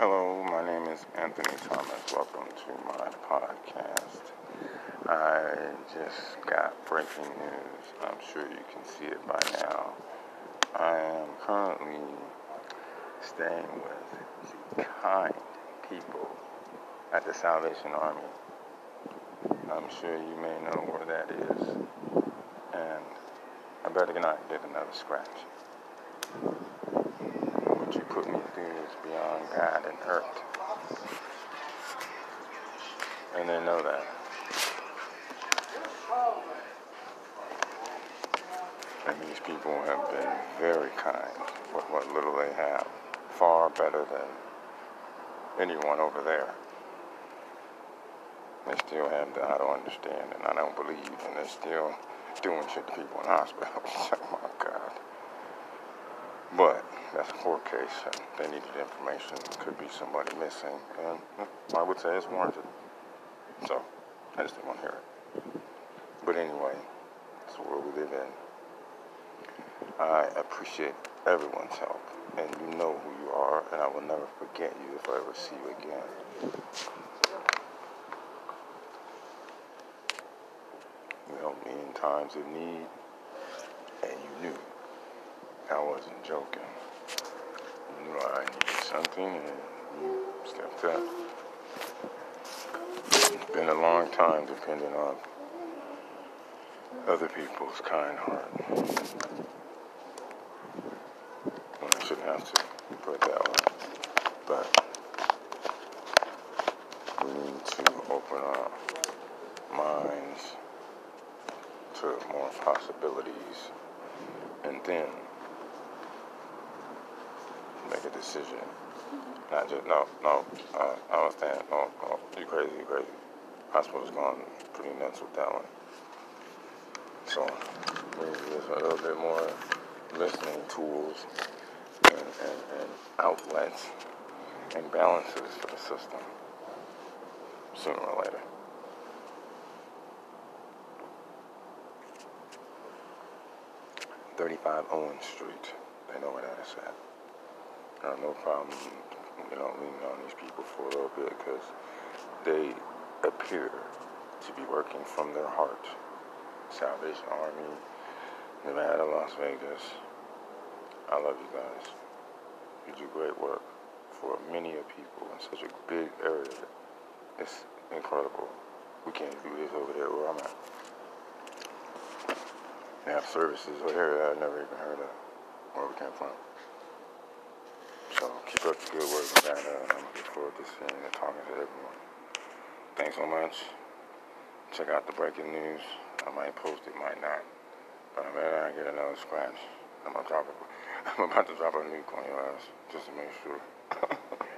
Hello, my name is Anthony Thomas. Welcome to my podcast. I just got breaking news. I'm sure you can see it by now. I am currently staying with the kind people at the Salvation Army. I'm sure you may know where that is. And I better not get another scratch what you put me through is God and hurt. And they know that. And these people have been very kind with what little they have. Far better than anyone over there. They still have the I don't understand and I don't believe and they're still doing shit to people in hospitals. oh my God. But that's a court case, and they needed information. Could be somebody missing, and I would say it's warranted. So, I just didn't want to hear it. But anyway, that's the world we live in. I appreciate everyone's help, and you know who you are, and I will never forget you if I ever see you again. You helped me in times of need, and you knew I wasn't joking. I needed something and you stepped up. It's been a long time depending on other people's kind heart. Well, I shouldn't have to put it that way. But we need to open our minds to more possibilities and then decision. Not just, no, no, uh, I understand. No, no, you crazy, you crazy. Hospital's gone pretty nuts with that one. So, maybe there's a little bit more listening tools and, and, and outlets and balances for the system sooner or later. Thirty-five Owen Street. They know where that. I no problem, you know, leaning on these people for a little bit because they appear to be working from their heart. Salvation Army, Nevada, Las Vegas. I love you guys. You do great work for many of people in such a big area. It's incredible. We can't do this over there where I'm at. They have services over here that I've never even heard of, where we came from. So keep up the good work, and uh, I'm looking forward to seeing and talking to everyone. Thanks so much. Check out the breaking news. I might post it, might not. But I better get another scratch. I'm, gonna drop. I'm about to drop a nuke on your ass just to make sure.